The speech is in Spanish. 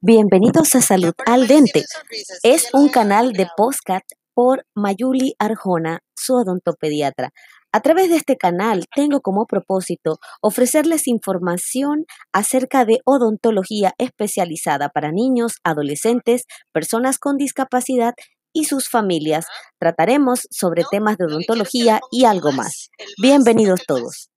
Bienvenidos a Salud al Dente. Es un canal de podcast por Mayuli Arjona, su odontopediatra. A través de este canal tengo como propósito ofrecerles información acerca de odontología especializada para niños, adolescentes, personas con discapacidad y sus familias. Trataremos sobre temas de odontología y algo más. Bienvenidos todos.